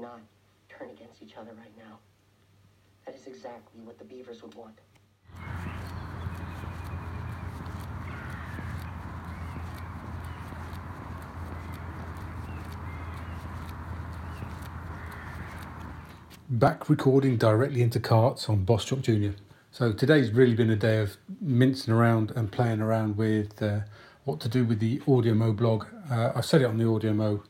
not turn against each other right now. That is exactly what the Beavers would want. back recording directly into carts on Boss Jock Junior. So today's really been a day of mincing around and playing around with uh, what to do with the Audio Mo blog. Uh, I've said it on the Audio Mo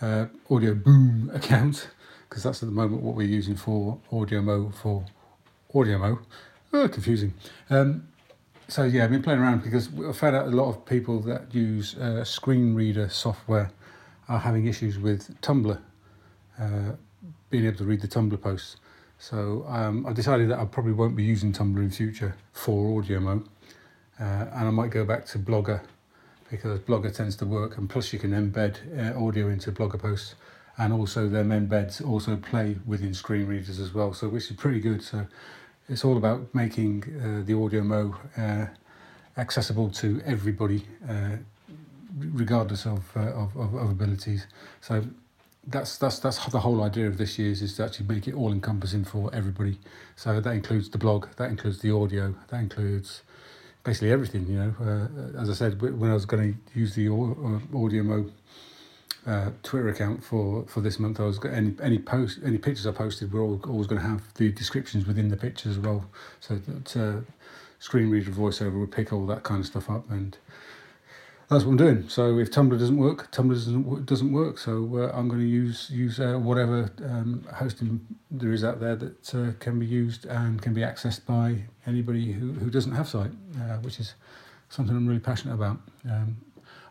uh, Audio Boom account because that's at the moment what we're using for Audio Mo for Audio Mo. Oh, confusing. Um, so yeah, I've been playing around because I've found out a lot of people that use uh, screen reader software are having issues with Tumblr. Uh, being able to read the Tumblr posts. So um, I decided that I probably won't be using Tumblr in future for audio mo, uh, and I might go back to Blogger because Blogger tends to work, and plus you can embed uh, audio into Blogger posts, and also them embeds also play within screen readers as well, so which is pretty good. So it's all about making uh, the audio mo uh, accessible to everybody, uh, regardless of, uh, of, of, of abilities. So that's that's that's the whole idea of this year's is to actually make it all encompassing for everybody. So that includes the blog, that includes the audio, that includes basically everything. You know, uh, as I said, when I was going to use the uh, audio uh, Twitter account for for this month, I was any any post any pictures I posted were all, always going to have the descriptions within the pictures as well, so that uh, screen reader voiceover would pick all that kind of stuff up and that's what I'm doing. So if Tumblr doesn't work, Tumblr doesn't doesn't work. So uh, I'm going to use use uh, whatever um, hosting there is out there that uh, can be used and can be accessed by anybody who, who doesn't have sight, uh, which is something I'm really passionate about. Um,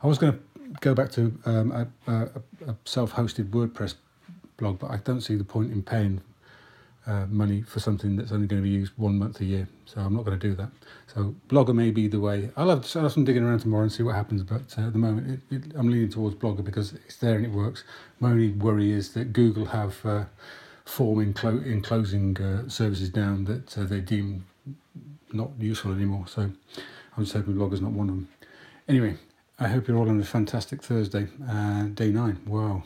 I was going to go back to um, a, a, a self-hosted WordPress blog, but I don't see the point in paying uh, money for something that's only going to be used one month a year. So I'm not going to do that. So Blogger may be the way. I'll have, I'll have some digging around tomorrow and see what happens. But uh, at the moment, it, it, I'm leaning towards Blogger because it's there and it works. My only worry is that Google have uh, form enclo- enclosing uh, services down that uh, they deem not useful anymore. So I'm just hoping Blogger's not one of them. Anyway, I hope you're all on a fantastic Thursday, uh, day nine. Wow.